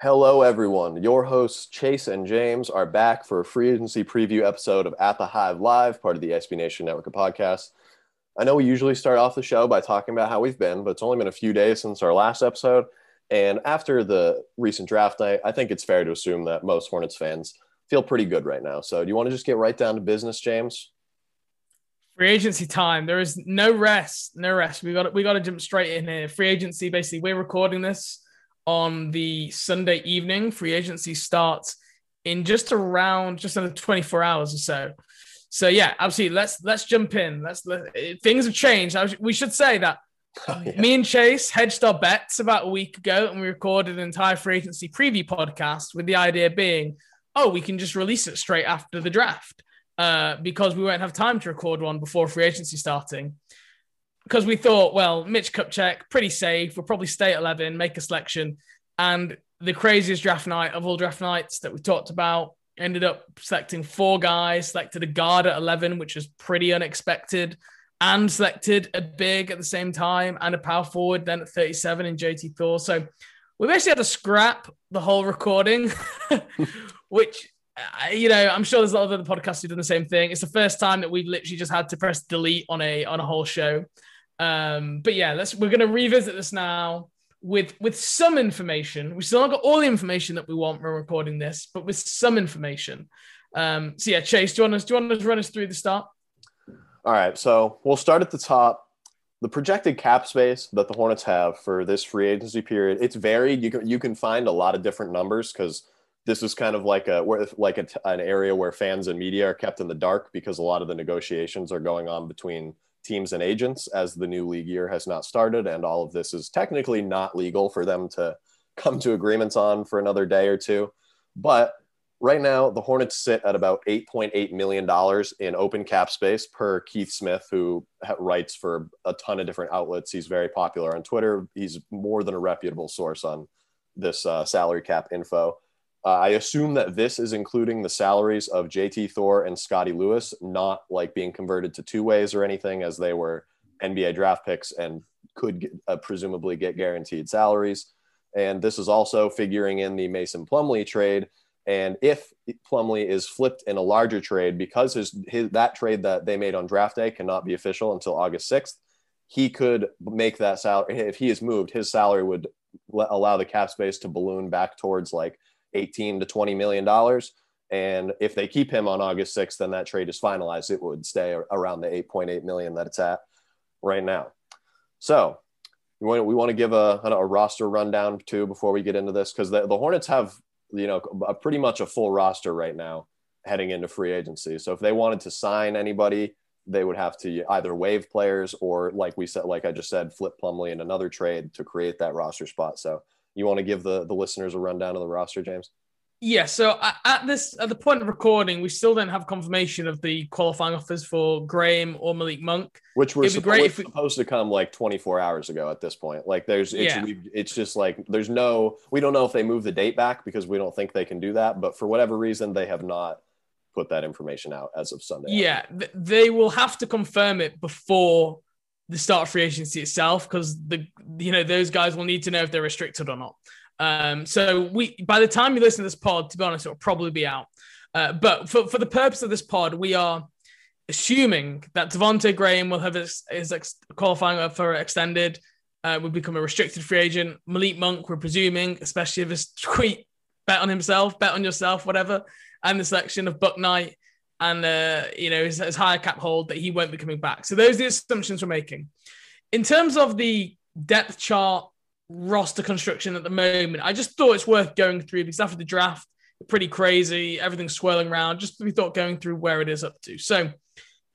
Hello, everyone. Your hosts, Chase and James, are back for a free agency preview episode of At the Hive Live, part of the SB Nation Network of podcasts. I know we usually start off the show by talking about how we've been, but it's only been a few days since our last episode. And after the recent draft night, I think it's fair to assume that most Hornets fans feel pretty good right now. So, do you want to just get right down to business, James? Free agency time. There is no rest. No rest. We got we got to jump straight in here. Free agency. Basically, we're recording this on the Sunday evening. Free agency starts in just around just under 24 hours or so. So yeah, absolutely. Let's let's jump in. Let's let, things have changed. I, we should say that Oh, yeah. me and Chase hedged our bets about a week ago, and we recorded an entire free agency preview podcast with the idea being, oh, we can just release it straight after the draft uh, because we won't have time to record one before free agency starting. Because we thought, well, Mitch Kupchak, pretty safe. We'll probably stay at 11, make a selection. And the craziest draft night of all draft nights that we talked about ended up selecting four guys, selected a guard at 11, which was pretty unexpected, and selected a big at the same time and a power forward then at 37 in JT Thor. So we basically had to scrap the whole recording, which, uh, you know, I'm sure there's a lot of other podcasts who've done the same thing. It's the first time that we've literally just had to press delete on a on a whole show. Um, but yeah, let's we're gonna revisit this now with with some information. We still not got all the information that we want when recording this, but with some information. Um, so yeah, Chase, do you want us do you want to run us through the start? All right, so we'll start at the top. The projected cap space that the Hornets have for this free agency period, it's varied. You can you can find a lot of different numbers because this is kind of like a like a, an area where fans and media are kept in the dark because a lot of the negotiations are going on between teams and agents as the new league year has not started and all of this is technically not legal for them to come to agreements on for another day or two. But right now the Hornets sit at about 8.8 million dollars in open cap space per Keith Smith who writes for a ton of different outlets. He's very popular on Twitter. He's more than a reputable source on this uh, salary cap info. Uh, I assume that this is including the salaries of JT Thor and Scotty Lewis, not like being converted to two ways or anything, as they were NBA draft picks and could get, uh, presumably get guaranteed salaries. And this is also figuring in the Mason Plumlee trade And if Plumlee is flipped in a larger trade, because his, his that trade that they made on draft day cannot be official until August 6th, he could make that salary. If he is moved, his salary would allow the cap space to balloon back towards like 18 to 20 million dollars. And if they keep him on August 6th, then that trade is finalized. It would stay around the 8.8 million that it's at right now. So we want, we want to give a, a roster rundown too before we get into this because the, the Hornets have you know a, pretty much a full roster right now heading into free agency. So if they wanted to sign anybody, they would have to either waive players or like we said, like I just said, flip Plumlee in another trade to create that roster spot. So you want to give the the listeners a rundown of the roster, James? Yeah, so at this at the point of recording, we still don't have confirmation of the qualifying offers for Graham or Malik Monk, which were suppo- great we- supposed to come like 24 hours ago. At this point, like there's it's yeah. it's just like there's no we don't know if they move the date back because we don't think they can do that, but for whatever reason they have not put that information out as of Sunday. Yeah, th- they will have to confirm it before the start of free agency itself because the you know those guys will need to know if they're restricted or not. Um, so we by the time you listen to this pod, to be honest, it'll probably be out. Uh, but for, for the purpose of this pod, we are assuming that Devonte Graham will have his, his ex- qualifying offer extended, uh, will become a restricted free agent. Malik Monk, we're presuming, especially if his tweet bet on himself, bet on yourself, whatever, and the selection of Bouknight and uh, you know his, his higher cap hold that he won't be coming back. So those are the assumptions we're making. In terms of the depth chart roster construction at the moment. I just thought it's worth going through because after the draft, pretty crazy, everything's swirling around. Just we thought going through where it is up to. So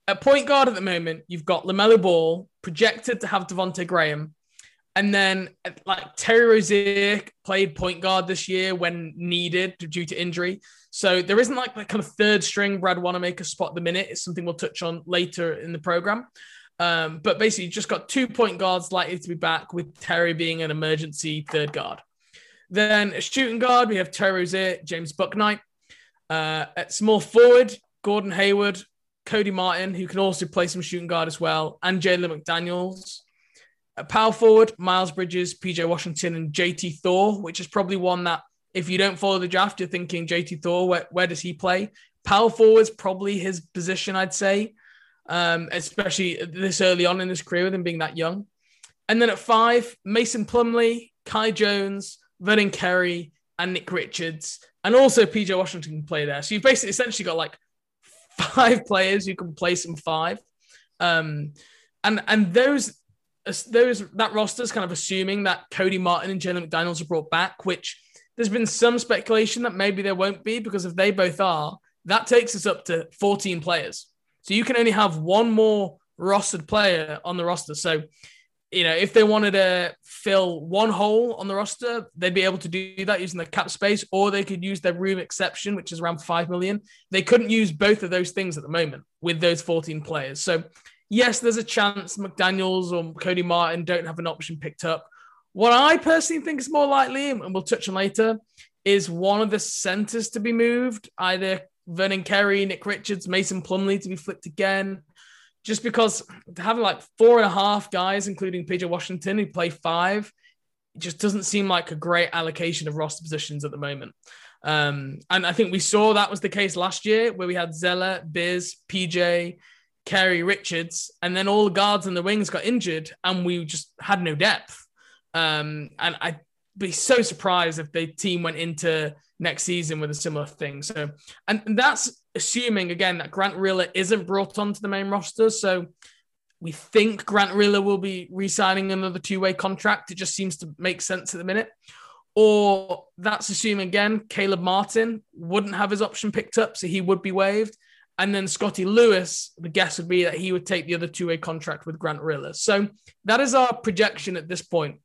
at point guard at the moment, you've got LaMelo Ball projected to have Devonte Graham. And then, like Terry Rozier played point guard this year when needed due to injury. So there isn't like that kind of third string Brad Wanamaker spot at the minute. It's something we'll touch on later in the program. Um, but basically, just got two point guards likely to be back, with Terry being an emergency third guard. Then a shooting guard, we have Terry Rozier, James Bouknight. Uh, at small forward, Gordon Hayward, Cody Martin, who can also play some shooting guard as well, and Jalen McDaniels. At power forward, Miles Bridges, PJ Washington, and JT Thor, which is probably one that if you don't follow the draft, you're thinking JT Thor, where, where does he play? Power forward's probably his position, I'd say um, especially this early on in his career with him being that young. And then at five, Mason Plumlee, Kai Jones, Vernon Carey, and Nick Richards, and also PJ Washington can play there. So you've basically essentially got like five players who can play some five. Um, and and those those that roster is kind of assuming that Cody Martin and Jalen McDaniels are brought back, which there's been some speculation that maybe there won't be because if they both are, that takes us up to 14 players. So you can only have one more rostered player on the roster. So, you know, if they wanted to fill one hole on the roster, they'd be able to do that using the cap space, or they could use their room exception, which is around 5 million. They couldn't use both of those things at the moment with those 14 players. So, yes, there's a chance McDaniels or Cody Martin don't have an option picked up. What I personally think is more likely, and we'll touch on later, is one of the centers to be moved, either Vernon Carey, Nick Richards, Mason Plumlee to be flipped again. Just because having like four and a half guys, including PJ Washington, who play five, just doesn't seem like a great allocation of roster positions at the moment. Um, and I think we saw that was the case last year where we had Zeller, Biz, PJ, Carey, Richards, and then all the guards and the wings got injured and we just had no depth. Um, and I'd be so surprised if the team went into next season with a similar thing. So, and that's assuming again that Grant Riller isn't brought onto the main roster. So, we think Grant Riller will be re-signing another two-way contract. It just seems to make sense at the minute. Or that's assuming again Caleb Martin wouldn't have his option picked up, so he would be waived. And then Scotty Lewis, the guess would be that he would take the other two-way contract with Grant Riller. So that is our projection at this point.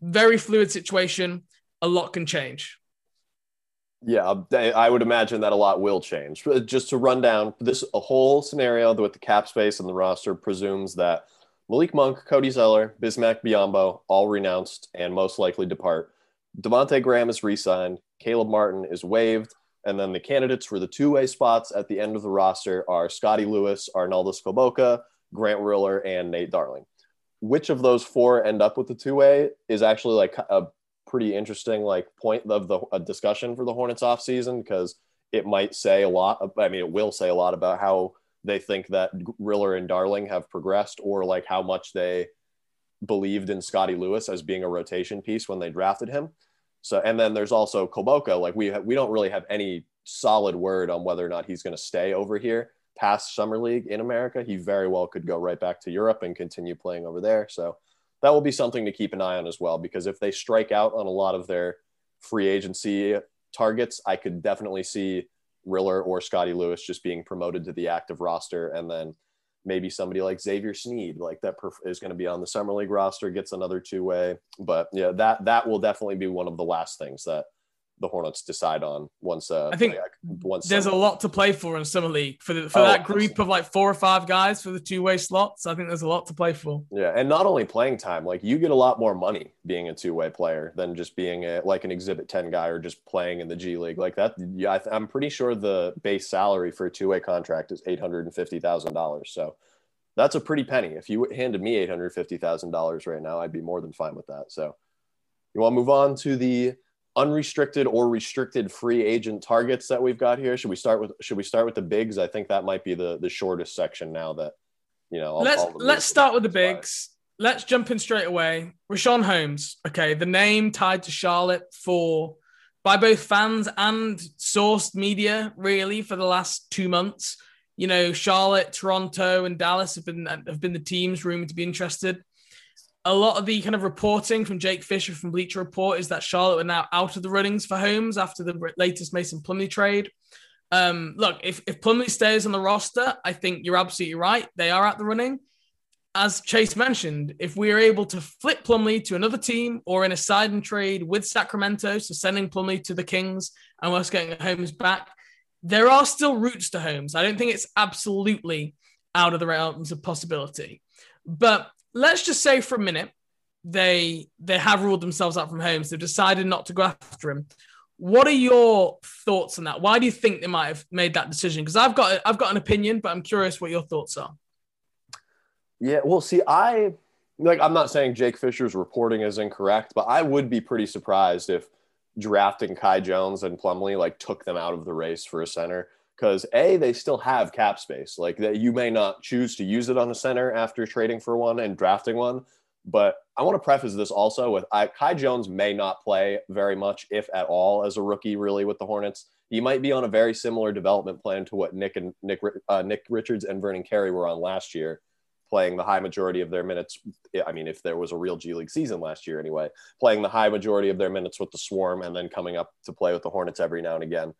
Very fluid situation. A lot can change. Yeah, I would imagine that a lot will change. Uh, just to run down this whole scenario with the cap space and the roster presumes that Malik Monk, Cody Zeller, Bismack Biyombo all renounced and most likely depart. Devonte Graham is re-signed. Caleb Martin is waived. And then the candidates for the two-way spots at the end of the roster are Scotty Lewis, Arnoldas Kulboka, Grant Riller, and Nate Darling. Which of those four end up with the two-way is actually like a pretty interesting like point of the discussion for the Hornets off season because it might say a lot. I mean, it will say a lot about how they think that Riller and Darling have progressed, or like how much they believed in Scotty Lewis as being a rotation piece when they drafted him. So, and then there's also Kulboka. Like we ha- we don't really have any solid word on whether or not he's going to stay over here past summer league in America. He very well could go right back to Europe and continue playing over there. So that will be something to keep an eye on as well because if they strike out on a lot of their free agency targets, I could definitely see Riller or Scotty Lewis just being promoted to the active roster and then maybe somebody like Xavier Sneed, like that perf- is going to be on the summer league roster, gets another two way. But yeah, that that will definitely be one of the last things that the Hornets decide on once. Uh, I think like, once there's summer- a lot to play for in summer league for the, for Oh, that group of like four or five guys for the two way slots. I think there's a lot to play for. Yeah, and not only playing time, like you get a lot more money being a two-way player than just being a like an Exhibit Ten guy or just playing in the G League like that. Yeah, I th- I'm pretty sure the base salary for a two-way contract is eight hundred and fifty thousand dollars. So that's a pretty penny. If you handed me eight hundred fifty thousand dollars right now, I'd be more than fine with that. So you want to move on to the unrestricted or restricted free agent targets that we've got here? Should we start with Should we start with the bigs? I think that might be the the shortest section now that you know. I'll- let's let's start with the bigs. Let's jump in straight away. Richaun Holmes. Okay, the name tied to Charlotte for by both fans and sourced media really for the last two months. You know, Charlotte, Toronto, and Dallas have been have been the teams rumored to be interested. A lot of the kind of reporting from Jake Fisher from Bleacher Report is that Charlotte are now out of the runnings for Holmes after the latest Mason Plumlee trade. Um, look, if, if Plumlee stays on the roster, I think you're absolutely right. They are at the running. As Chase mentioned, if we are able to flip Plumlee to another team or in a side and trade with Sacramento, so sending Plumlee to the Kings and us getting Holmes back, there are still routes to Holmes. I don't think it's absolutely out of the realms of possibility. But let's just say for a minute they they have ruled themselves out from Holmes. They've decided not to go after him. What are your thoughts on that? Why do you think they might have made that decision? Because I've got I've got an opinion, but I'm curious what your thoughts are. Yeah, well, see, I like I'm not saying Jake Fisher's reporting is incorrect, but I would be pretty surprised if drafting Kai Jones and Plumlee like took them out of the race for a center because a they still have cap space like that you may not choose to use it on a center after trading for one and drafting one but i want to preface this also with I, kai jones may not play very much if at all as a rookie really with the hornets. He might be on a very similar development plan to what nick and nick uh, nick richards and vernon carey were on last year playing the high majority of their minutes i mean if there was a real g league season last year anyway playing the high majority of their minutes with the swarm and then coming up to play with the hornets every now and again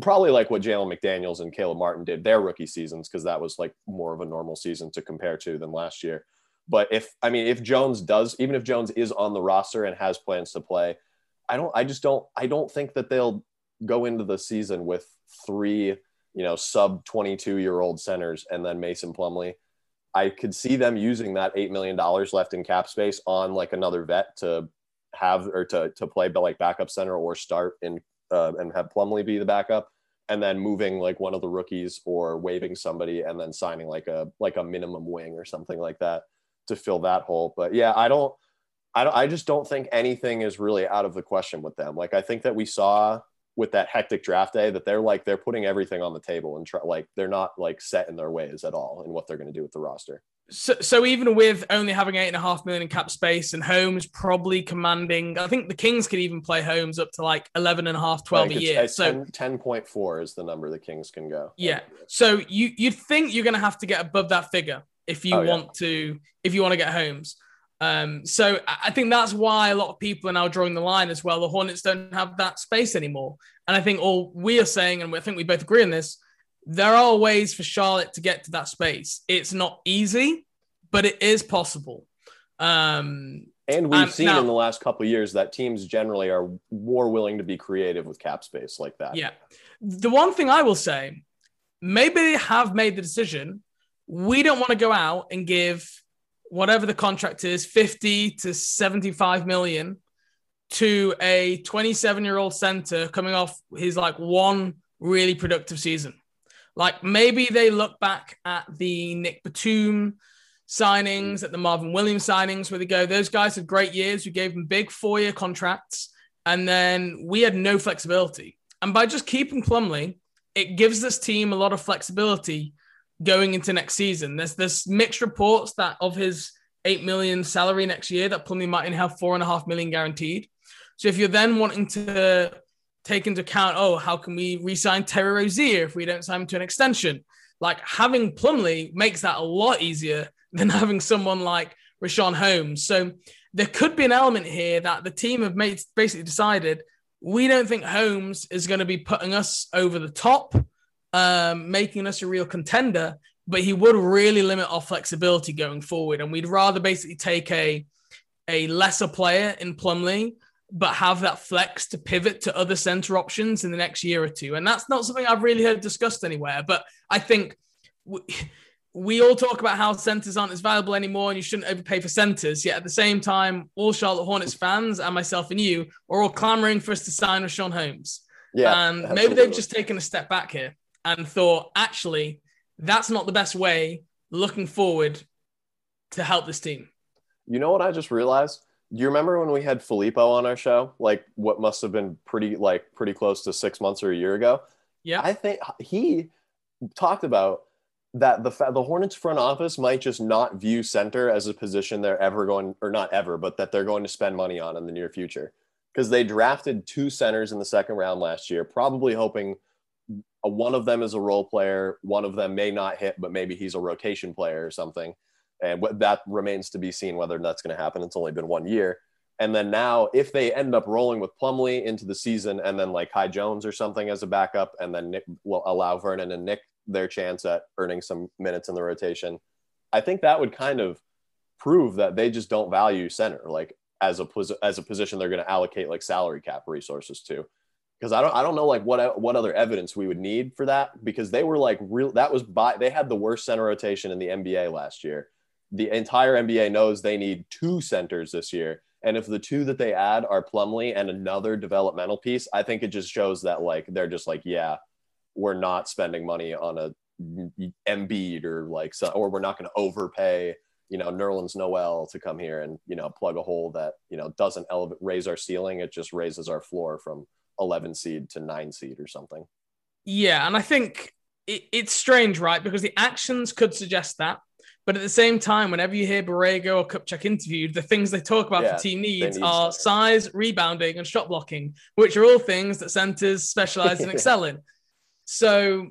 probably like what Jalen McDaniels and Caleb Martin did their rookie seasons because that was like more of a normal season to compare to than last year. But if I mean if Jones does, even if Jones is on the roster and has plans to play, I don't I just don't I don't think that they'll go into the season with three, you know, sub 22 year old centers and then Mason Plumlee. I could see them using that eight million dollars left in cap space on like another vet to have or to to play like backup center or start in uh, and have Plumlee be the backup, and then moving like one of the rookies or waiving somebody and then signing like a like a minimum wing or something like that to fill that hole. But yeah, I don't, I don't, I just don't think anything is really out of the question with them. Like I think that we saw with that hectic draft day that they're like they're putting everything on the table and try like they're not like set in their ways at all in what they're going to do with the roster. So, so even with only having eight and a half million in cap space and Holmes probably commanding, I think the Kings could even play Holmes up to like 11 and a half, 12 a Like, it's- year. So 10.4 is the number the Kings can go. yeah. So you, you'd think you're going to have to get above that figure if you Oh, yeah. want to, if you want to get Holmes. Um, so I think that's why a lot of people are now drawing the line as well. The Hornets don't have that space anymore. And I think all we are saying, and I think we both agree on this, there are ways for Charlotte to get to that space. It's not easy, but it is possible. Um, And we've Um, seen now- in the last couple of years that teams generally are more willing to be creative with cap space like that. yeah. The one thing I will say, maybe they have made the decision. We don't want to go out and give whatever the contract is 50 to 75 million to a 27 year old center coming off his like one really productive season. Like maybe they look back at the Nick Batum signings, at the Marvin Williams signings, where they go, those guys had great years. We gave them big four year contracts, and then we had no flexibility. And by just keeping Plumlee, it gives this team a lot of flexibility going into next season. There's this mixed reports that of his eight million salary next year, that Plumlee might have four and a half million guaranteed. So if you're then wanting to take into account, oh, how can we re-sign Terry Rozier if we don't sign him to an extension? Like having Plumlee makes that a lot easier than having someone like Richaun Holmes. So there could be an element here that the team have made basically decided we don't think Holmes is going to be putting us over the top, um, making us a real contender, but he would really limit our flexibility going forward. And we'd rather basically take a a lesser player in Plumlee, but have that flex to pivot to other center options in the next year or two. And that's not something I've really heard discussed anywhere. But I think we all talk about how centers aren't as valuable anymore and you shouldn't overpay for centers. Yet at the same time, all Charlotte Hornets fans and myself and you are all clamoring for us to sign with Sean Holmes. Yeah, and absolutely. maybe they've just taken a step back here and thought, actually, that's not the best way looking forward to help this team. You know what I just realized? Do you remember when we had Filippo on our show? Like what must have been pretty like pretty close to six months or a year ago. Yeah. I think he talked about that the the Hornets front office might just not view center as a position they're ever going or not ever, but that they're going to spend money on in the near future because they drafted two centers in the second round last year, probably hoping a, one of them is a role player, one of them may not hit, but maybe he's a rotation player or something, and what that remains to be seen whether that's going to happen. It's only been one year. And then now, if they end up rolling with Plumlee into the season, and then like Kai Jones or something as a backup, and then Nick will allow Vernon and Nick their chance at earning some minutes in the rotation. I think that would kind of prove that they just don't value center like as a as a position they're going to allocate like salary cap resources to. Because I don't I don't know like what what other evidence we would need for that because they were like real that was by they had the worst center rotation in the NBA last year. The entire NBA knows they need two centers this year. And if the two that they add are Plumlee and another developmental piece, I think it just shows that like they're just like, yeah, we're not spending money on a Embiid or like, or we're not going to overpay, you know, Nerlens Noel to come here and, you know, plug a hole that, you know, doesn't elevate, raise our ceiling. It just raises our floor from 11 seed to nine seed or something. Yeah. And I think it, it's strange, right? Because the actions could suggest that. But at the same time, whenever you hear Borrego or Kupchak interviewed, the things they talk about yeah, for team needs are size, rebounding, and shot blocking, which are all things that centers specialize in excelling. So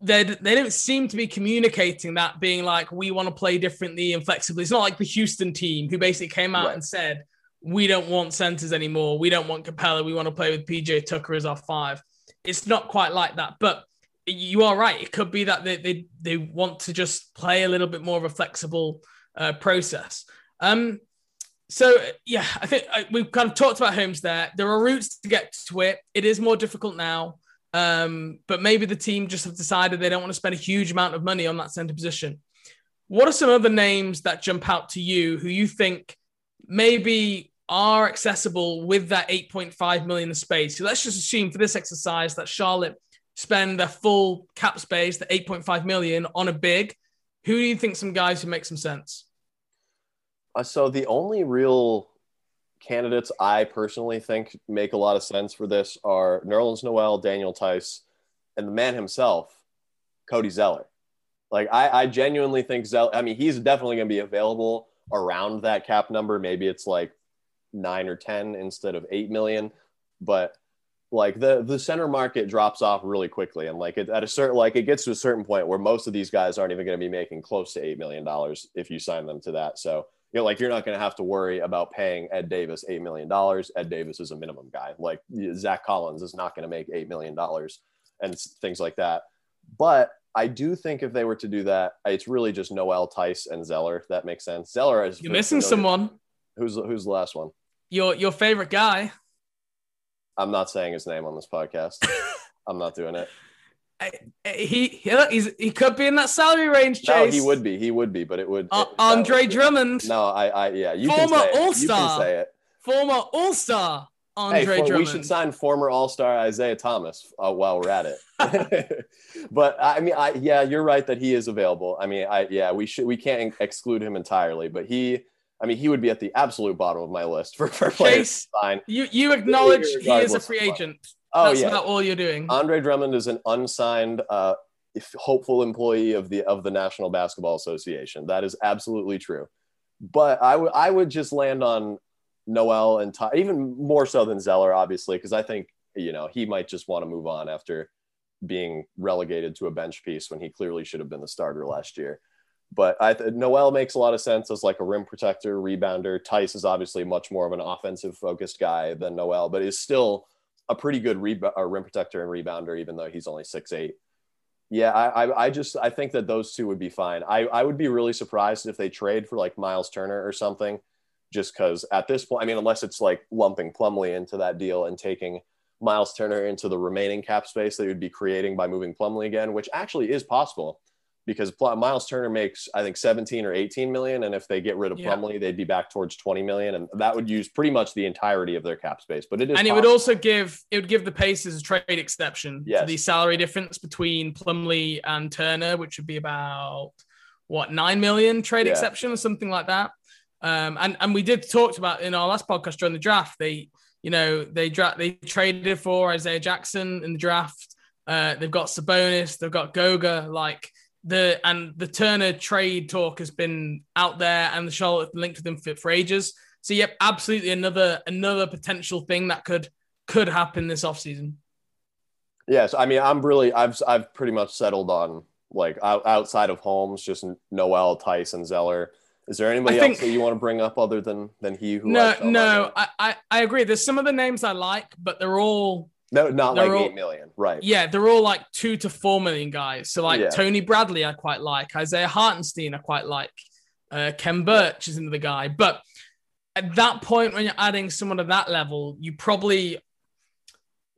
they they don't seem to be communicating that being like we want to play differently and flexibly. It's not like the Houston team who basically came out right. and said we don't want centers anymore. We don't want Capela. We want to play with PJ Tucker as our five. It's not quite like that, but you are right. It could be that they they, they want to just play a little bit more of a flexible uh, process. Um, so yeah, I think uh, we've kind of talked about Holmes there. There are routes to get to it. It is more difficult now. Um, but maybe the team just have decided they don't want to spend a huge amount of money on that center position. What are some other names that jump out to you who you think maybe are accessible with that 8.5 million space? So let's just assume for this exercise that Charlotte spend their full cap space, the 8.5 million, on a big. Who do you think some guys who make some sense? Uh, so the only real candidates I personally think make a lot of sense for this are Nerlens Noel, Daniel Theis, and the man himself, Cody Zeller. Like I, I genuinely think Zeller. I mean, he's definitely going to be available around that cap number. Maybe it's like nine or ten instead of eight million, but like the the center market drops off really quickly, and like it, at a certain like it gets to a certain point where most of these guys aren't even going to be making close to eight million dollars if you sign them to that. So you know, like you're not going to have to worry about paying Ed Davis $8 million. Ed Davis is a minimum guy. Like Zach Collins is not going to make $8 million and things like that. But I do think if they were to do that, it's really just Noel, Theis and Zeller. If That makes sense. Zeller is you're missing someone. Who's who's the last one? Your your favorite guy. I'm not saying his name on this podcast. I'm not doing it he he's, he could be in that salary range. Chase. No, he would be. He would be, but it would. Uh, it, Andre would Drummond. No, I, I, yeah, you former can say All Star. say it. Former All Star. Andre hey, for- Drummond. we should sign former All Star Isaiah Thomas uh, while we're at it. but I mean, I yeah, you're right that he is available. I mean, I yeah, we should we can't exclude him entirely, but he, I mean, he would be at the absolute bottom of my list for for players Chase, to. You you acknowledge he is a free agent. Oh That's yeah, about all you're doing. Andre Drummond is an unsigned, uh, if- hopeful employee of the of the National Basketball Association. That is absolutely true. But I would I would just land on Noel and Ty, even more so than Zeller, obviously, because I think you know he might just want to move on after being relegated to a bench piece when he clearly should have been the starter last year. But I th- Noel makes a lot of sense as like a rim protector, rebounder. Theis is obviously much more of an offensive focused guy than Noel, but is still a pretty good uh, rim protector and rebounder, even though he's only six eight. Yeah, I, I, I just I think that those two would be fine. I, I would be really surprised if they trade for like Miles Turner or something, just because at this point, I mean, unless it's like lumping Plumlee into that deal and taking Miles Turner into the remaining cap space that you'd be creating by moving Plumlee again, which actually is possible because Miles Turner makes I think 17 or 18 million, and if they get rid of Yeah. Plumlee, they'd be back towards 20 million, and that would use pretty much the entirety of their cap space. But it is and it would also give it would give the Pacers a trade exception Yes. to the salary difference between Plumlee and Turner, which would be about what nine million trade Yeah. exception or something like that. Um, and and we did talked about in our last podcast during the draft. They you know they dra- they traded for Isaiah Jackson in the draft. Uh, they've got Sabonis, they've got Goga, like the and the Turner trade talk has been out there, and the Charlotte linked with them for, for ages. So yep, absolutely another another potential thing that could could happen this offseason. Yes, I mean, I'm really, I've, I've pretty much settled on like outside of Holmes, just Noel, Tyson, Zeller. Is there anybody think- else that you want to bring up other than than he who? No, felt no, I, I I agree. There's some of the names I like, but they're all no, not they're like all- eight million, right? yeah, they're all like two to four million guys. So like Yeah. Tony Bradley, I quite like. Isaiah Hartenstein, I quite like. Uh, Khem Birch is another guy, but at that point when you're adding someone at that level, you probably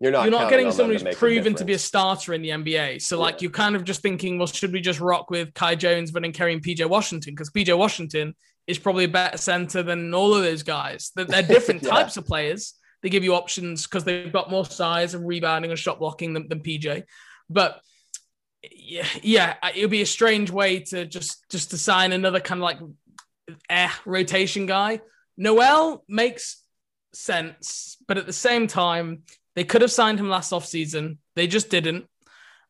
You're not. you're not getting on someone who's proven to be a starter in the NBA. So like Yeah. you're kind of just thinking, well, should we just rock with Kai Jones, Vernon Carey, and PJ Washington? Because PJ Washington is probably a better center than all of those guys. They're, they're different Yeah. types of players. They give you options because they've got more size and rebounding and shot blocking than, than PJ. But yeah, yeah, it would be a strange way to just just to sign another kind of like eh, rotation guy. Noel makes sense, but at the same time, they could have signed him last offseason. They just didn't.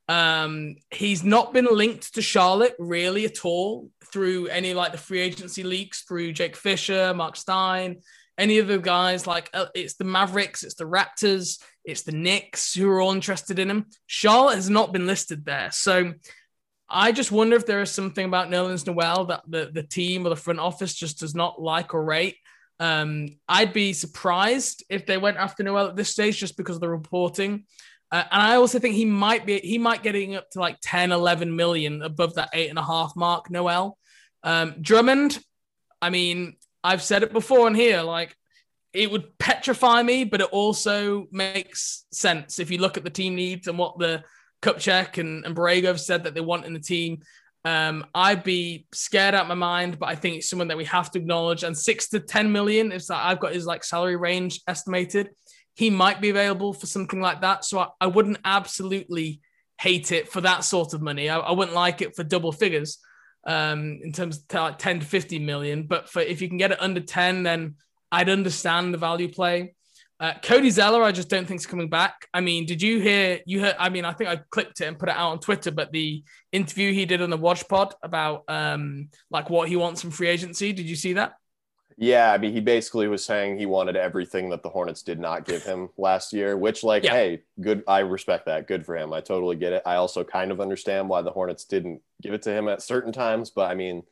Um, he's not been linked to Charlotte really at all through any like the free agency leaks through Jake Fisher, Mark Stein, any of the guys. Like uh, it's the Mavericks, it's the Raptors, it's the Knicks who are all interested in him. Charlotte has not been listed there, so I just wonder if there is something about Nerlens Noel that the, the team or the front office just does not like or rate. Um, I'd be surprised if they went after Noel at this stage just because of the reporting. Uh, and I also think he might be, he might getting up to like 10, 11 million above that eight and a half mark, Noel. Um, Drummond, I mean, I've said it before on here, like it would petrify me, but it also makes sense if you look at the team needs and what the Kupchak and, and Borrego have said that they want in the team. Um, I'd be scared out of my mind, but I think it's someone that we have to acknowledge. And six to 10 million is that I've got his like salary range estimated. He might be available for something like that. So I, I wouldn't absolutely hate it for that sort of money. I, I wouldn't like it for double figures um, in terms of like 10 to 50 million. But for if you can get it under 10, then I'd understand the value play. Uh, Cody Zeller, I just don't think is coming back. I mean, did you hear? You heard? I mean, I think I clipped it and put it out on Twitter. But the interview he did on the Watch Pod about um, like what he wants from free agency. Did you see that? Yeah, I mean, he basically was saying he wanted everything that the Hornets did not give him last year, which, like, Yeah. hey, good. I respect that. Good for him. I totally get it. I also kind of understand why the Hornets didn't give it to him at certain times, but I mean,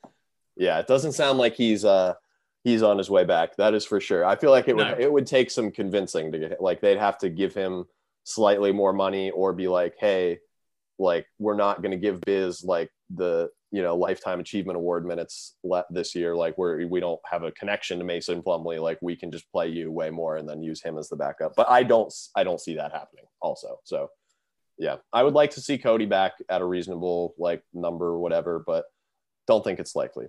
yeah, it doesn't sound like he's uh he's on his way back. That is for sure. I feel like it would No. it would take some convincing to get like they'd have to give him slightly more money or be like, hey, like we're not going to give Biz like the you know lifetime achievement award minutes this year. Like we're we don't have a connection to Mason Plumlee. Like we can just play you way more and then use him as the backup. But I don't I don't see that happening. Also, so yeah, I would like to see Cody back at a reasonable like number or whatever, but don't think it's likely.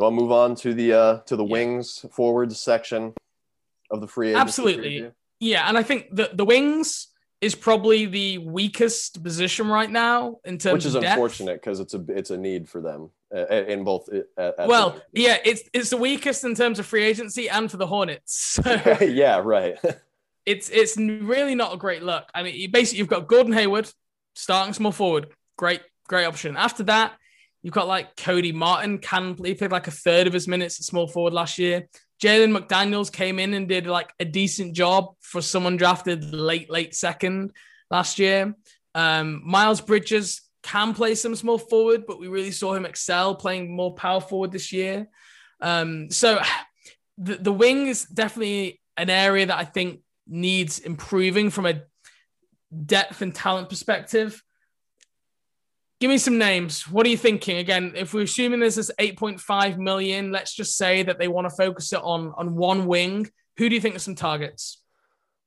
To move on to the uh to the Yeah. wings forwards section of the free agency Absolutely. preview? Yeah, and I think the the wings is probably the weakest position right now in terms which is unfortunate because it's a it's a need for them uh, in both. uh, Well, yeah, it's it's the weakest in terms of free agency and for the Hornets. So yeah, right. it's it's really not a great look. I mean, you basically you've got Gordon Hayward starting small forward, great great option. After that, you've got like Cody Martin, can he played like a third of his minutes at small forward last year. Jalen McDaniels came in and did like a decent job for someone drafted late late second last year. Um, Miles Bridges can play some small forward, but we really saw him excel playing more power forward this year. Um, so the, the wing is definitely an area that I think needs improving from a depth and talent perspective. Give me some names. What are you thinking? Again, if we're assuming there's this 8.5 million, let's just say that they want to focus it on on one wing. Who do you think are some targets?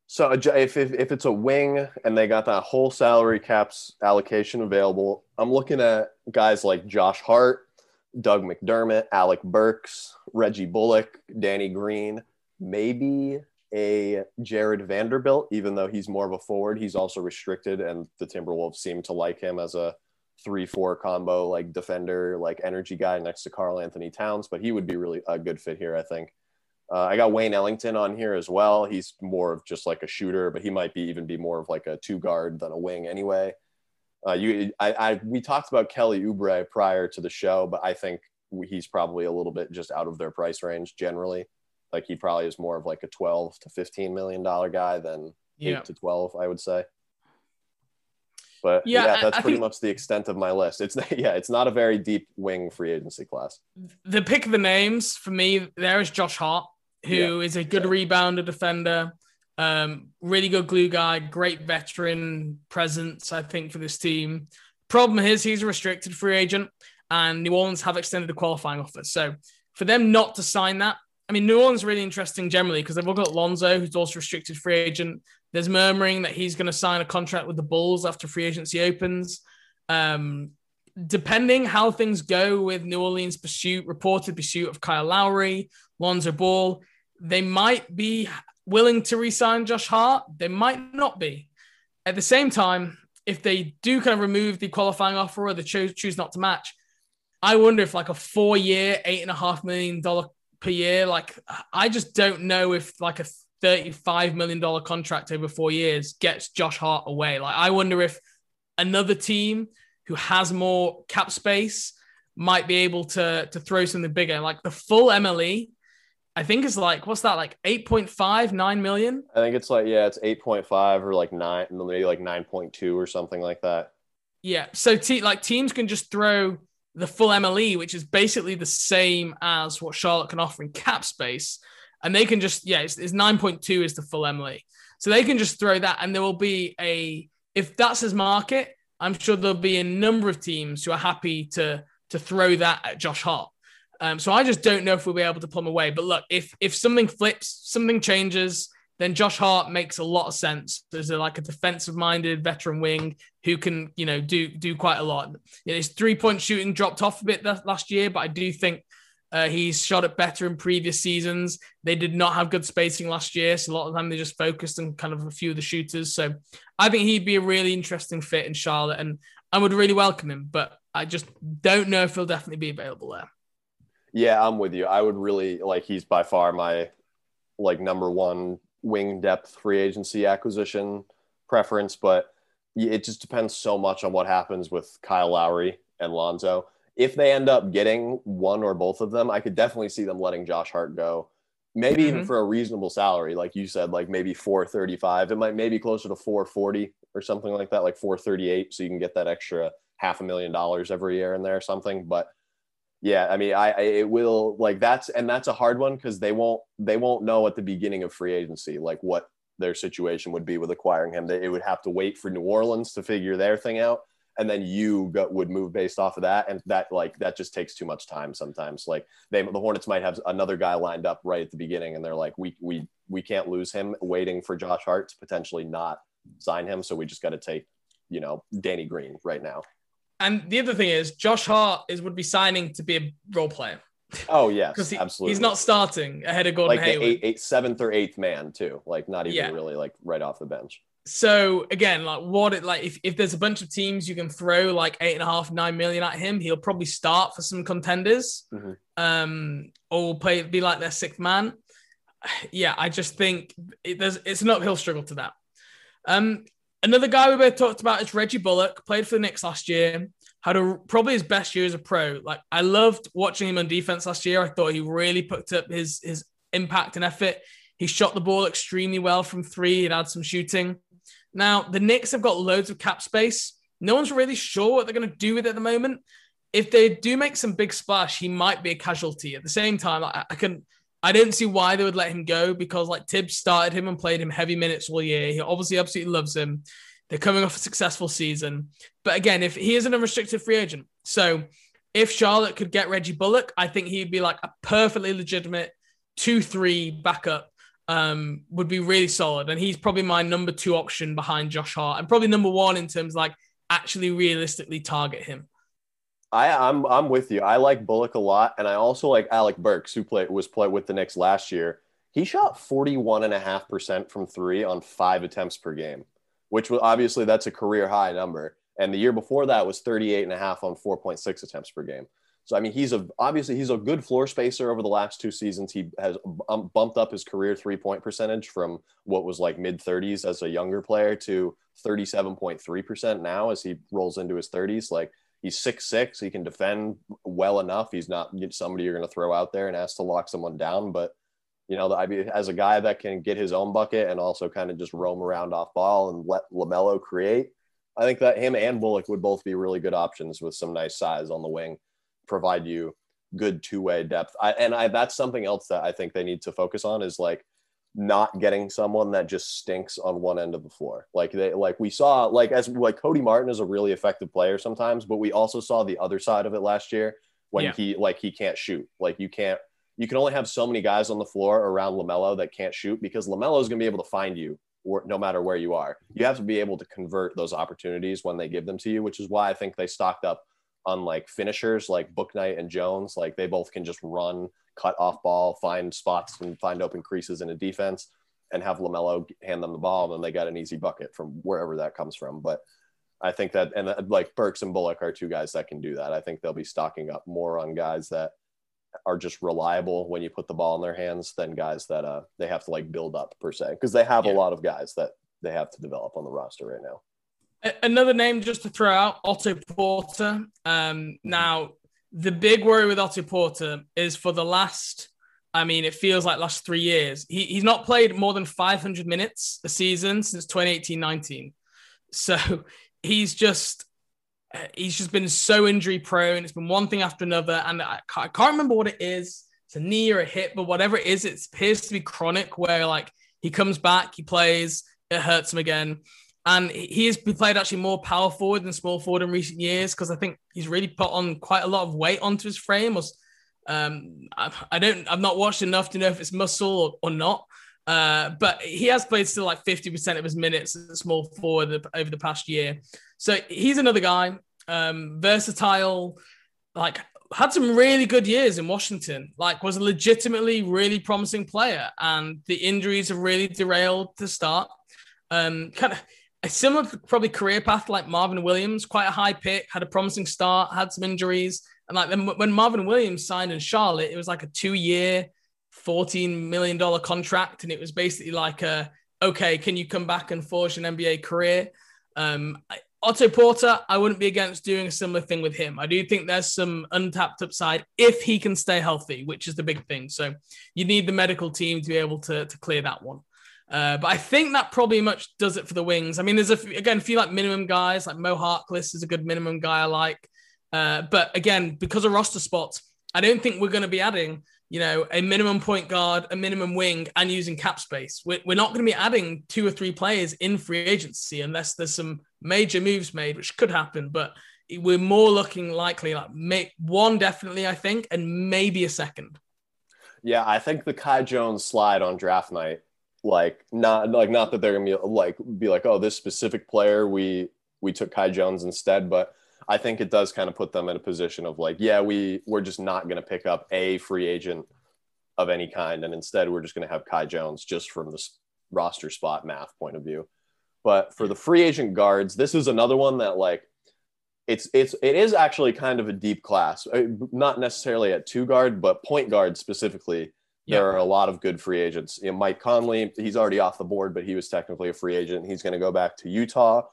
So uh, if, if if it's a wing and they got that whole salary caps allocation available, I'm looking at guys like Josh Hart, Doug McDermott, Alec Burks, Reggie Bullock, Danny Green, maybe a Jarred Vanderbilt, even though he's more of a forward, he's also restricted, and the Timberwolves seem to like him as a three-four combo, like defender, like energy guy next to Karl-Anthony Towns. But he would be really a good fit here, I think. Uh, I got Wayne Ellington on here as well. He's more of just like a shooter, but he might be even be more of like a two guard than a wing anyway. Uh, you, I, I, we talked about Kelly Oubre prior to the show, but I think he's probably a little bit just out of their price range generally. Like he probably is more of like a 12 to 15 million dollar guy than Yeah. eight to 12, I would say. But Yeah, yeah, that's I pretty think- much the extent of my list. It's yeah, it's not a very deep wing free agency class. the pick of the names for me there is Josh Hart, who is a good rebounder defender, um, really good glue guy, great veteran presence, I think, for this team. Problem is he's a restricted free agent, and New Orleans have extended the qualifying offer. So for them not to sign that, I mean, New Orleans really interesting generally because they've all got Lonzo, who's also restricted free agent. There's murmuring that he's going to sign a contract with the Bulls after free agency opens. Um, depending how things go with New Orleans' pursuit, reported pursuit of Kyle Lowry, Lonzo Ball, they might be willing to re-sign Josh Hart. They might not be. At the same time, if they do kind of remove the qualifying offer or they choose choose not to match, I wonder if like a four-year, eight and a half million dollar per year, like I just don't know if like a thirty-five million dollar contract over four years gets Josh Hart away. Like I wonder if another team who has more cap space might be able to to throw something bigger. Like the full MLE, I think is like what's that like 8.5, 9 million? I think it's like yeah, it's eight point five or like nine, maybe like nine point two or something like that. Yeah. So te- like teams can just throw the full MLE, which is basically the same as what Charlotte can offer in cap space. And they can just, yeah, it's, it's 9.2 is the full MLE, So they can just throw that and there will be a, if that's his market, I'm sure there'll be a number of teams who are happy to to throw that at Josh Hart. Um, so I just don't know if we'll be able to plumb away. But look, if if something flips, something changes, then Josh Hart makes a lot of sense. There's a, like a defensive minded veteran wing who can you know do do quite a lot. You know, his three point shooting dropped off a bit last year, but I do think uh, he's shot it better in previous seasons. They did not have good spacing last year, so a lot of the time they just focused on kind of a few of the shooters. So I think he'd be a really interesting fit in Charlotte, and I would really welcome him. But I just don't know if he'll definitely be available there. Yeah, I'm with you. I would really like he's by far my like number one wing depth free agency acquisition preference, but it just depends so much on what happens with Kyle Lowry and Lonzo. If they end up getting one or both of them, I could definitely see them letting Josh Hart go. Maybe even Mhm. for a reasonable salary, like you said, like maybe 435. It might maybe closer to 440 or something like that, like 438. So you can get that extra half a million dollars every year in there or something. But yeah, I mean, I, I it will like that's and that's a hard one because they won't they won't know at the beginning of free agency like what their situation would be with acquiring him. They it would have to wait for New Orleans to figure their thing out, and then you got, would move based off of that, and that like that just takes too much time sometimes. Like they the Hornets might have another guy lined up right at the beginning, and they're like, we we we can't lose him, waiting for Josh Hart to potentially not sign him, so we just got to take you know Danny Green right now. And the other thing is, Josh Hart is would be signing to be a role player. Oh yes, because he, absolutely. he's not starting ahead of Gordon like the Hayward. eight, eight, seventh or eighth man too. Like not even Yeah. really like right off the bench. So again, like what it like if, if there's a bunch of teams you can throw like eight and a half, nine million at him, he'll probably start for some contenders. Mhm. Um, or play be like their sixth man. Yeah, I just think it, there's it's an uphill struggle to that. Um, another guy we both talked about is Reggie Bullock, played for the Knicks last year, had a probably his best year as a pro. Like I loved watching him on defense last year. I thought he really put up his his impact and effort. He shot the ball extremely well from three. He'd had some shooting. Now, the Knicks have got loads of cap space. No one's really sure what they're going to do with it at the moment. If they do make some big splash, he might be a casualty. At the same time, I, I can I don't see why they would let him go because like Thibs started him and played him heavy minutes all year. He obviously absolutely loves him. They're coming off a successful season. But again, if he is an unrestricted free agent, so if Charlotte could get Reggie Bullock, I think he'd be like a perfectly legitimate two three backup um, would be really solid. And he's probably my number two option behind Josh Hart and probably number one in terms like actually realistically target him. I, I'm I'm with you. I like Bullock a lot, and I also like Alec Burks, who played was played with the Knicks last year. He shot 41.5% from three on five attempts per game, which was obviously that's a career high number. And the year before that was 38.5 on 4.6 attempts per game. So I mean, he's a obviously he's a good floor spacer over the last two seasons. He has um, bumped up his career three point percentage from what was like mid 30s as a younger player to 37.3% now as he rolls into his 30s. Like he's six six, he can defend well enough. He's not somebody you're going to throw out there and ask to lock someone down, but you know, I mean, as a guy that can get his own bucket and also kind of just roam around off ball and let Lamelo create, I think that him and Bullock would both be really good options with some nice size on the wing, provide you good two way depth. I, and I, that's something else that I think they need to focus on is like not getting someone that just stinks on one end of the floor. Like they, like we saw, like as like Cody Martin is a really effective player sometimes, but we also saw the other side of it last year when Yeah. he like he can't shoot. Like you can't you can only have so many guys on the floor around LaMelo that can't shoot because LaMelo is going to be able to find you where, no matter where you are. You have to be able to convert those opportunities when they give them to you, which is why I think they stocked up on like finishers like Bouknight and Jones. Like they both can just run, cut off ball, find spots and find open creases in a defense and have LaMelo hand them the ball. And then they got an easy bucket from wherever that comes from. But I think that, and uh, like Burks and Bullock are two guys that can do that. I think they'll be stocking up more on guys that are just reliable when you put the ball in their hands than guys that uh, they have to like build up per se because they have Yeah. a lot of guys that they have to develop on the roster right now. Another name just to throw out, Otto Porter. Um, now, the big worry with Otto Porter is for the last, I mean, it feels like last three years, he, he's not played more than 500 minutes a season since 2018 19. So he's just, he's just been so injury prone. It's been one thing after another. And I can't, I can't remember what it is. It's a knee or a hip, but whatever it is, it appears to be chronic where like he comes back, he plays, it hurts him again. And he has played actually more power forward than small forward in recent years because I think he's really put on quite a lot of weight onto his frame. Was um, I, I don't, I've not watched enough to know if it's muscle or, or not. Uh, but he has played still like 50% of his minutes as a small forward over the past year. So he's another guy, um, versatile, like had some really good years in Washington, like was a legitimately really promising player. And the injuries have really derailed the start. Um, kind of a similar probably career path like Marvin Williams, quite a high pick, had a promising start, had some injuries. And like when Marvin Williams signed in Charlotte, it was like a two year, $14 million contract. And it was basically like a, okay, can you come back and forge an NBA career? Um, Otto Porter, I wouldn't be against doing a similar thing with him. I do think there's some untapped upside if he can stay healthy, which is the big thing. So you need the medical team to be able to, to clear that one. Uh, but I think that probably much does it for the wings. I mean, there's a again a few like minimum guys, like Mo Harkless is a good minimum guy I like. Uh, but again, because of roster spots, I don't think we're going to be adding, you know, a minimum point guard, a minimum wing, and using cap space. We're, we're not going to be adding two or three players in free agency unless there's some major moves made, which could happen. But we're more looking likely like make one definitely, I think, and maybe a second. Yeah, I think the Kai Jones slide on draft night, like not like not that they're gonna be like be like, oh, this specific player we we took Kai Jones instead, but I think it does kind of put them in a position of like, yeah, we we're just not to pick up a free agent of any kind, and instead we're just to have Kai Jones just from this roster spot math point of view. But for the free agent guards, this is another one that like it's it's it is actually kind of a deep class, Uh, not necessarily at two guard, but point guard specifically. There Yeah. are a lot of good free agents. You know, Mike Conley, he's already off the board, but he was technically a free agent. He's going to go back to Utah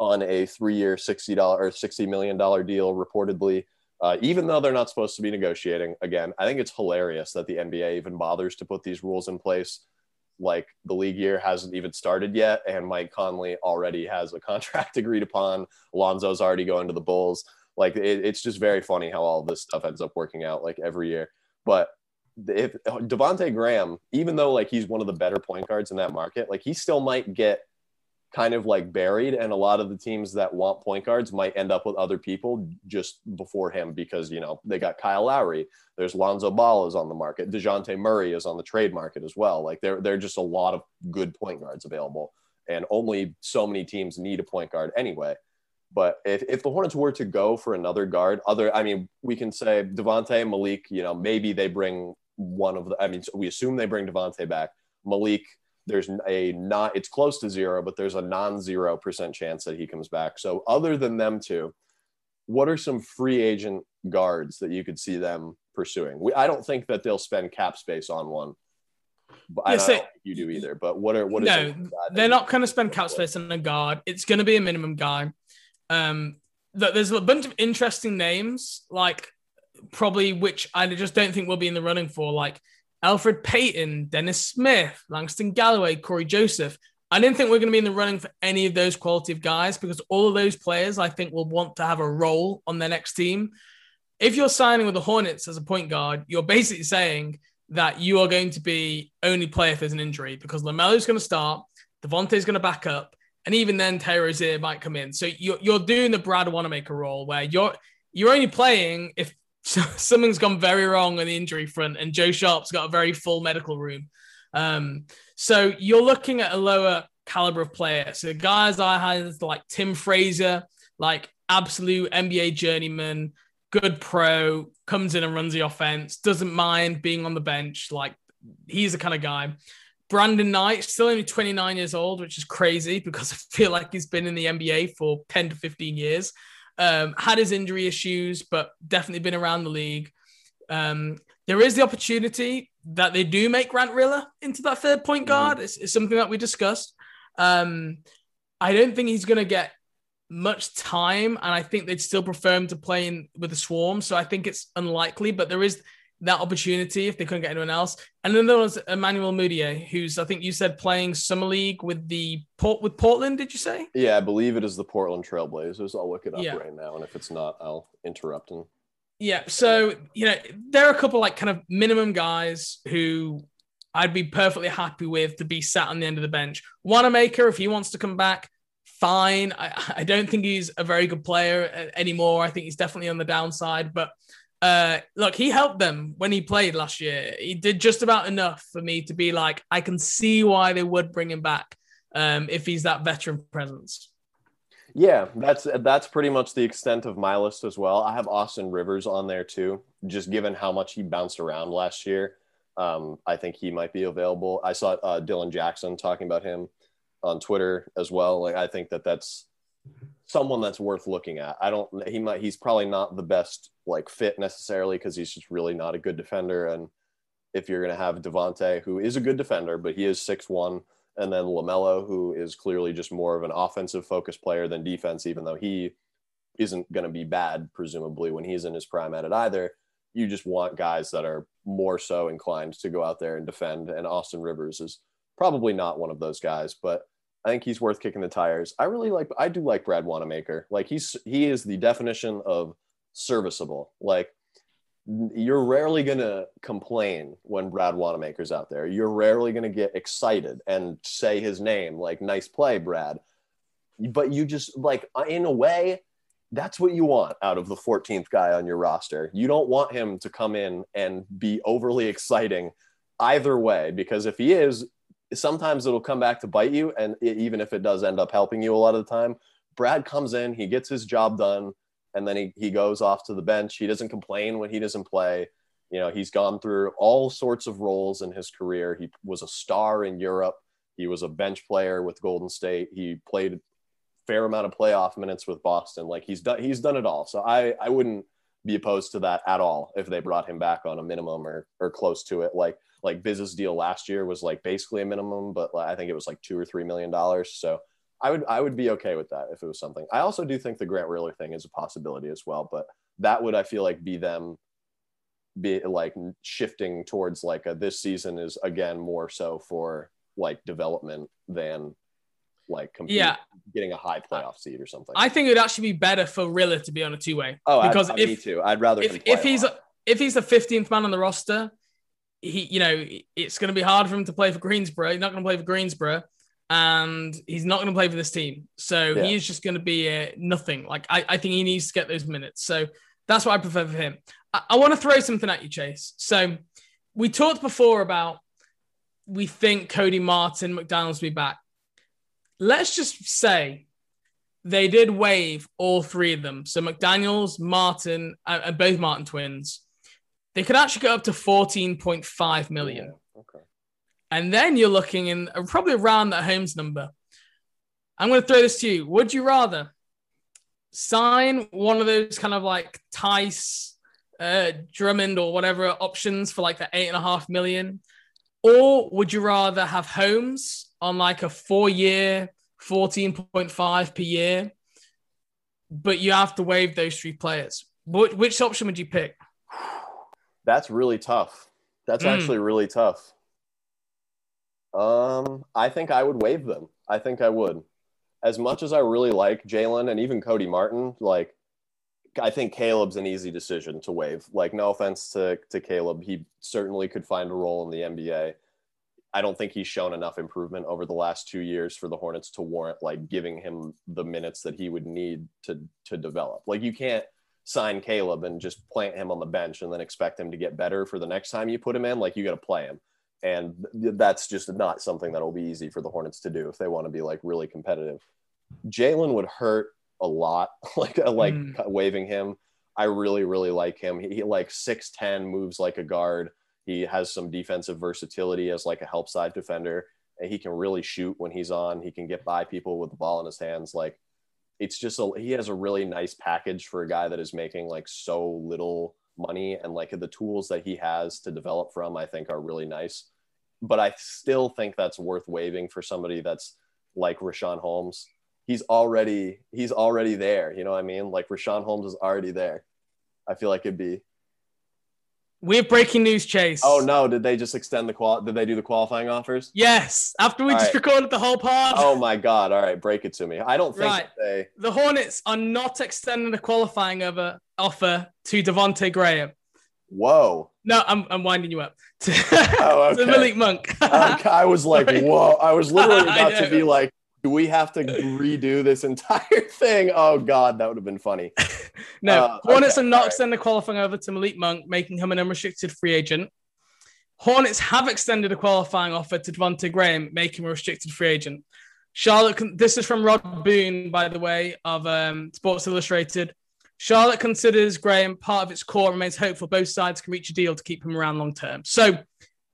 on a three-year, sixty dollar or sixty million dollar deal, reportedly. Uh, even though they're not supposed to be negotiating, again, I think it's hilarious that the NBA even bothers to put these rules in place. Like the league year hasn't even started yet, and Mike Conley already has a contract agreed upon. Alonzo's already going to the Bulls. Like it, it's just very funny how all this stuff ends up working out like every year. But if Devonte Graham, even though like he's one of the better point guards in that market, like he still might get kind of like buried, and a lot of the teams that want point guards might end up with other people just before him because you know they got Kyle Lowry. There's Lonzo Ball is on the market. Dejounte Murray is on the trade market as well. Like there, there are just a lot of good point guards available, and only so many teams need a point guard anyway. But if, if the Hornets were to go for another guard, other, I mean, we can say Devonte Malik, you know, maybe they bring one of the, I mean, so we assume they bring Devonte back. Malik, there's a not, it's close to zero, but there's a non zero percent chance that he comes back. So other than them two, what are some free agent guards that you could see them pursuing? We, I don't think that they'll spend cap space on one. But I Yeah, don't so- think you do either. But what are what is No, they're not going to spend cap space on a guard. It's going to be a minimum guy. Um, th- there's a bunch of interesting names, like probably which I just don't think we'll be in the running for, like Elfrid Payton, Dennis Smith, Langston Galloway, Cory Joseph. I didn't think we're going to be in the running for any of those quality of guys because all of those players I think will want to have a role on their next team. If you're signing with the Hornets as a point guard, you're basically saying that you are going to be only play if there's an injury because LaMelo's going to start, Devonte's going to back up, and even then Terry Rozier might come in. So you're, you're doing the Brad Wanamaker role where you're you're only playing if something's gone very wrong on the injury front and Joe Sharp's got a very full medical room. Um, so you're looking at a lower caliber of player. So guys I had like Tim Frazier, like absolute NBA journeyman, good pro, comes in and runs the offense, doesn't mind being on the bench. Like he's the kind of guy. Brandon Knight, still only 29 years old, which is crazy because I feel like he's been in the NBA for 10 to 15 years. Um, had his injury issues, but definitely been around the league. Um, there is the opportunity that they do make Grant Riller into that third point guard. It's, it's something that we discussed. Um, I don't think he's going to get much time, and I think they'd still prefer him to play in with the Swarm. So I think it's unlikely, but there is that opportunity if they couldn't get anyone else. And then there was Emmanuel Mudiay, who's I think you said playing summer league with the port with Portland. Did you say? Yeah, I believe it is the Portland Trailblazers. I'll look it up Yeah. right now, and if it's not, I'll interrupt him. Yeah. So, you know, there are a couple like kind of minimum guys who I'd be perfectly happy with to be sat on the end of the bench. Wanamaker, if he wants to come back, fine. I, I don't think he's a very good player uh, anymore. I think he's definitely on the downside. But uh, look, he helped them when he played last year. He did just about enough for me to be like, I can see why they would bring him back um, if he's that veteran presence. Yeah, that's that's pretty much the extent of my list as well. I have Austin Rivers on there too, just given how much he bounced around last year. Um, I think he might be available. I saw uh, Dylan Jackson talking about him on Twitter as well. Like I think that that's someone that's worth looking at. I don't. He might. He's probably not the best like fit necessarily because he's just really not a good defender. And if you're gonna have Devonte, who is a good defender, but he is six one, and then Lamelo, who is clearly just more of an offensive focused player than defense, even though he isn't going to be bad, presumably when he's in his prime at it either. You just want guys that are more so inclined to go out there and defend. And Austin Rivers is probably not one of those guys, but I think he's worth kicking the tires. I really like, I do like Brad Wanamaker. Like he's, he is the definition of serviceable. Like you're rarely going to complain when Brad Wanamaker's out there. You're rarely going to get excited and say his name, like, nice play, Brad. But you just, like, uh, in a way, that's what you want out of the 14th guy on your roster. You don't want him to come in and be overly exciting either way, because if he is, sometimes it'll come back to bite you. And even if it does end up helping you a lot of the time, Brad comes in, he gets his job done and then he, he goes off to the bench. He doesn't complain when he doesn't play. You know, he's gone through all sorts of roles in his career. He was a star in Europe. He was a bench player with Golden State. He played fair amount of playoff minutes with Boston. Like he's done he's done it all. So I I wouldn't be opposed to that at all if they brought him back on a minimum or or close to it. Like like Biz's deal last year was like basically a minimum, but I think it was like two or three million dollars. So I would I would be okay with that if it was something. I also do think the Grant Riller thing is a possibility as well, but that would I feel like be them be like shifting towards like a, this season is again more so for like development than like compete, Yeah. getting a high playoff seed or something. I think it would actually be better for Riller to be on a two way. oh, because I, if me too. I'd rather if, if a he's lot. if he's the 15th man on the roster, he you know it's going to be hard for him to play for Greensboro. He's not going to play for Greensboro, and he's not going to play for this team. So Yeah. he is just going to be uh, nothing. Like I, I think he needs to get those minutes. So that's what I prefer for him. I, I want to throw something at you, Chase. So we talked before about we think Cody Martin, McDaniels will be back. Let's just say they did waive all three of them. So McDaniels, Martin, and both Martin twins. They could actually go up to 14.5 million. Yeah, okay. And then you're looking in probably around that Holmes number. I'm going to throw this to you. Would you rather sign one of those kind of like Theis, uh, Drummond, or whatever options for like the eight and a half million? Or would you rather have Holmes on like a four year, 14.5 per year, but you have to waive those three players? Which, which option would you pick? That's really tough. That's Mm. actually really tough. Um, I think I would waive them. I think I would. As much as I really like Jalen and even Cody Martin, like I think Caleb's an easy decision to waive. Like, no offense to, to Caleb, he certainly could find a role in the NBA. I don't think he's shown enough improvement over the last two years for the Hornets to warrant like giving him the minutes that he would need to to develop. Like, you can't sign Caleb and just plant him on the bench and then expect him to get better for the next time you put him in. Like, you got to play him, and th- that's just not something that'll be easy for the Hornets to do if they want to be like really competitive. Jalen would hurt a lot, like like Mm. waving him. I really really like him. He, he like six ten moves like a guard. He has some defensive versatility as like a help side defender. And he can really shoot when he's on. He can get by people with the ball in his hands. Like it's just a he has a really nice package for a guy that is making like so little money and like the tools that he has to develop from I think are really nice. But I still think that's worth waiving for somebody that's like Richaun Holmes. He's already he's already there. You know what I mean? Like Richaun Holmes is already there. I feel like it'd be We have breaking news, Chase. Oh no, did they just extend the qual did they do the qualifying offers? Yes, after we All just right. recorded the whole pod. Oh my god. All right, break it to me. I don't think Right. they The Hornets are not extending the qualifying over, offer to Devonte Graham. Whoa. No, I'm, I'm winding you up. To, Oh, to okay. Malik Monk. Okay, I was like, whoa. I was literally about to be like, do we have to redo this entire thing? Oh god, that would have been funny. no, Uh, Hornets okay, are not all right. extending the qualifying over to Malik Monk, making him an unrestricted free agent. Hornets have extended a qualifying offer to Devonte Graham, making him a restricted free agent. Charlotte, this is from Rod Boone, by the way, of um, Sports Illustrated. Charlotte considers Graham part of its core, and remains hopeful both sides can reach a deal to keep him around long term. So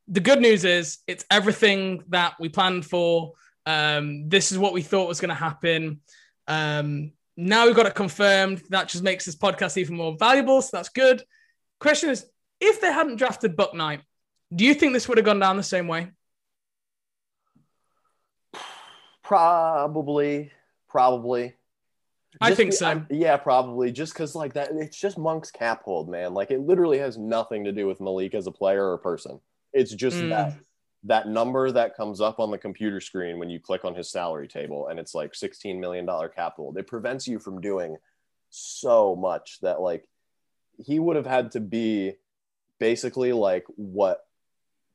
the good news is it's everything that we planned for. Um, this is what we thought was going to happen. Um, now we've got it confirmed. That just makes this podcast even more valuable. So that's good. Question is, if they hadn't drafted Bouknight, do you think this would have gone down the same way? Probably, probably. I Just think be- so. I'm- yeah, probably. Just because like that, it's just Monk's cap hold, man. Like it literally has nothing to do with Malik as a player or person. It's just Mm. that that number that comes up on the computer screen when you click on his salary table, and it's like sixteen million dollar cap hold. It prevents you from doing so much that like he would have had to be basically like what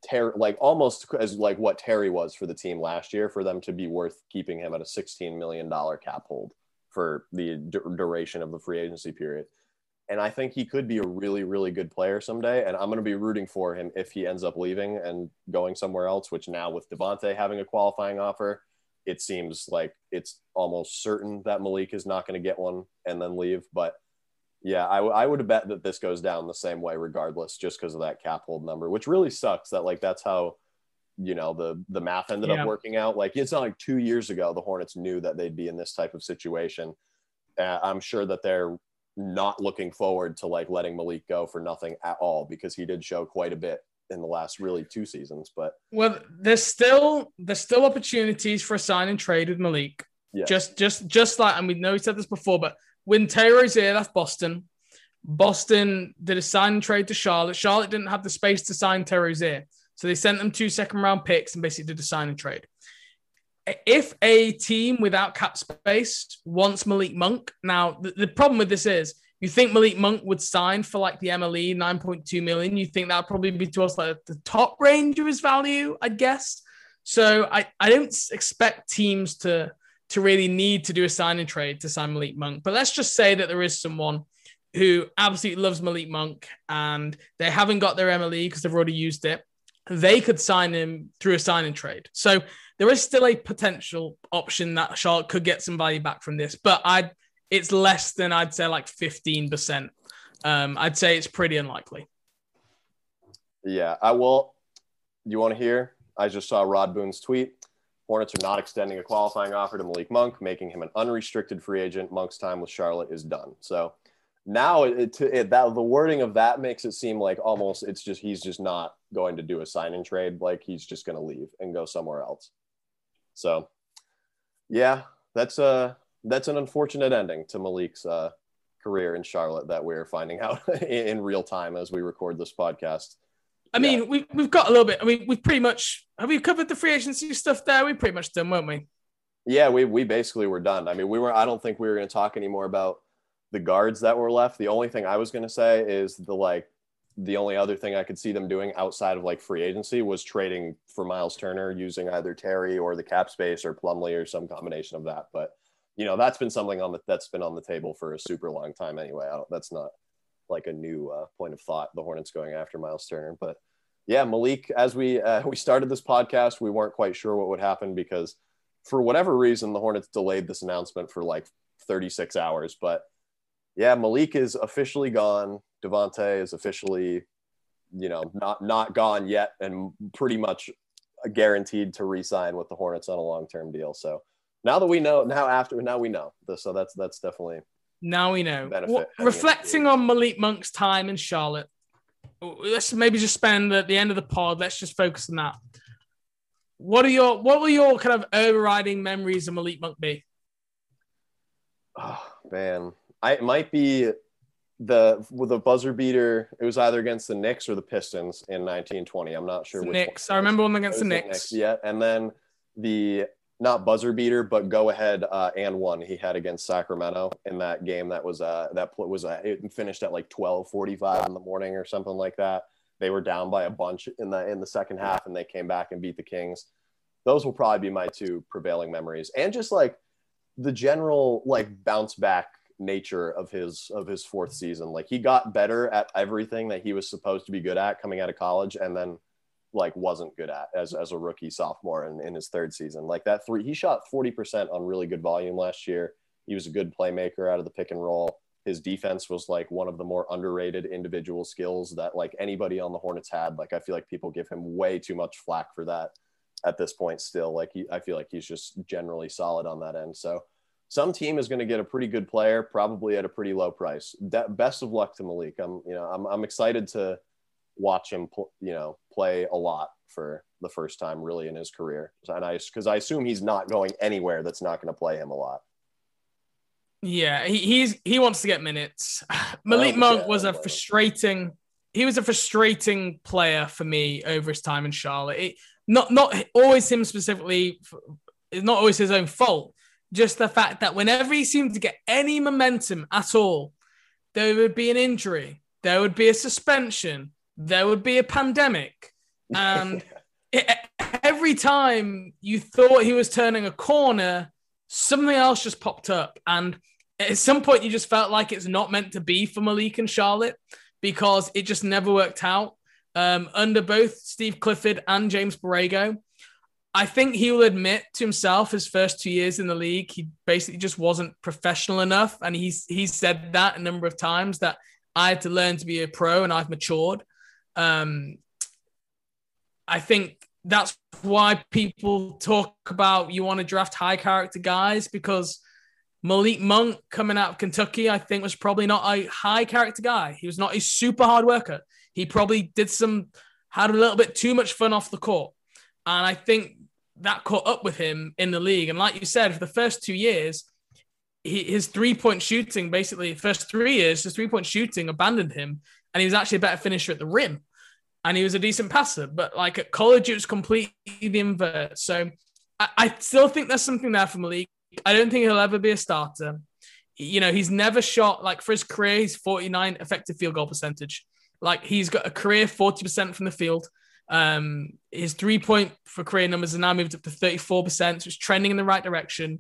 Terry, like almost as like what Terry was for the team last year, for them to be worth keeping him at a sixteen million dollar cap hold for the du- duration of the free agency period. And I think he could be a really, really good player someday. And I'm going to be rooting for him if he ends up leaving and going somewhere else. Which now with Devonte having a qualifying offer, it seems like it's almost certain that Malik is not going to get one and then leave. But Yeah, I, w- I would bet that this goes down the same way regardless, just because of that cap hold number, which really sucks. That like that's how you know the the math ended Yeah. up working out. Like it's not like two years ago the Hornets knew that they'd be in this type of situation. Uh, I'm sure that they're not looking forward to like letting Malik go for nothing at all because he did show quite a bit in the last really two seasons. But Well, there's still there's still opportunities for a sign and trade with Malik. Yeah. Just just just like and we know he said this before, but when Taylor Rozier left Boston, Boston did a sign and trade to Charlotte. Charlotte didn't have the space to sign Rozier. So they sent them two second round picks and basically did a sign and trade. If a team without cap space wants Malik Monk, now the, the problem with this is you think Malik Monk would sign for like the MLE 9.2 million. You think that would probably be towards like the top range of his value, I'd guess. So I, I don't expect teams to to really need to do a sign and trade to sign Malik Monk. But let's just say that there is someone who absolutely loves Malik Monk and they haven't got their MLE because they've already used it. They could sign him through a sign and trade. So there is still a potential option that Charlotte could get some value back from this, but I it's less than I'd say like 15%. Um, I'd say it's pretty unlikely. yeah, I will. You want to hear? I just saw Rod Boone's tweet. Hornets are not extending a qualifying offer to Malik Monk, making him an unrestricted free agent. Monk's time with Charlotte is done. So now it, it, it that the wording of that makes it seem like almost it's just he's just not going to do a sign and trade. Like he's just going to leave and go somewhere else. So yeah, that's a that's an unfortunate ending to Malik's uh, career in Charlotte that we're finding out in, in real time as we record this podcast. I mean, we, we've got a little bit. I mean, we've pretty much have we covered the free agency stuff there? We pretty much done, weren't we? Yeah, we we basically were done. I mean, we were. I don't think we were going to talk anymore about the guards that were left. The only thing I was going to say is the like the only other thing I could see them doing outside of like free agency was trading for Myles Turner using either Terry or the cap space or Plumlee or some combination of that. But you know, that's been something on the that's been on the table for a super long time anyway. That's not like a new uh, point of thought. The Hornets going after Myles Turner, but yeah, Malik. As we uh, we started this podcast, we weren't quite sure what would happen because for whatever reason, the Hornets delayed this announcement for like 36 hours. But yeah, Malik is officially gone. Devonte is officially, you know, not not gone yet, and pretty much guaranteed to re-sign with the Hornets on a long-term deal. So now that we know, now after now we know. So that's that's definitely Now we know. Benefit Well, reflecting on Malik Monk's time in Charlotte, let's maybe just spend at the end of the pod. Let's just focus on that. What are your what will your kind of overriding memories of Malik Monk be? Oh man, I it might be the with the buzzer beater. It was either against the Knicks or the Pistons in 1920. I'm not sure which. Knicks. I remember one against the Knicks. Yeah, and then the not buzzer beater, but go ahead uh, and one he had against Sacramento in that game. That was uh that pl- was uh, it finished at like 12:45 in the morning or something like that. They were down by a bunch in the in the second half, and they came back and beat the Kings. Those will probably be my two prevailing memories, and just like the general like bounce back nature of his of his fourth season. Like he got better at everything that he was supposed to be good at coming out of college, and then like wasn't good at as, as a rookie sophomore in, in his third season. Like that three, he shot 40% on really good volume last year. He was a good playmaker out of the pick and roll. His defense was like one of the more underrated individual skills that like anybody on the Hornets had. Like I feel like people give him way too much flack for that at this point still. Like he, I feel like he's just generally solid on that end. So some team is going to get a pretty good player, probably at a pretty low price. That, best of luck to Malik. I'm, you know, I'm, I'm excited to watch him, pl- you know, play a lot for the first time really in his career. And I, because I assume he's not going anywhere that's not going to play him a lot. Yeah, he, he's he wants to get minutes. Malik Oh, Monk yeah, was a frustrating. He was a frustrating player for me over his time in Charlotte. It, not not always him specifically. It's not always his own fault. Just the fact that whenever he seemed to get any momentum at all, there would be an injury, there would be a suspension, there would be a pandemic, and it, every time you thought he was turning a corner, something else just popped up. And at some point, you just felt like it's not meant to be for Malik and Charlotte because it just never worked out. Um, under both Steve Clifford and James Borrego, I think he will admit to himself his first two years in the league, he basically just wasn't professional enough. And he's he's said that a number of times that I had to learn to be a pro and I've matured. Um, I think that's why people talk about you want to draft high character guys because Malik Monk coming out of Kentucky, I think was probably not a high character guy. He was not a super hard worker. He probably did some had a little bit too much fun off the court. And I think that caught up with him in the league. And like you said, for the first two years, he, his three point shooting, basically, first three years, his three point shooting abandoned him. And he was actually a better finisher at the rim. And he was a decent passer. But like at college, it was completely the invert. So I, I still think there's something there for Malik. I don't think he'll ever be a starter. You know, he's never shot like for his career, he's 49 effective field goal percentage. Like he's got a career 40% from the field. Um, his three point for career numbers are now moved up to 34%, so it's trending in the right direction.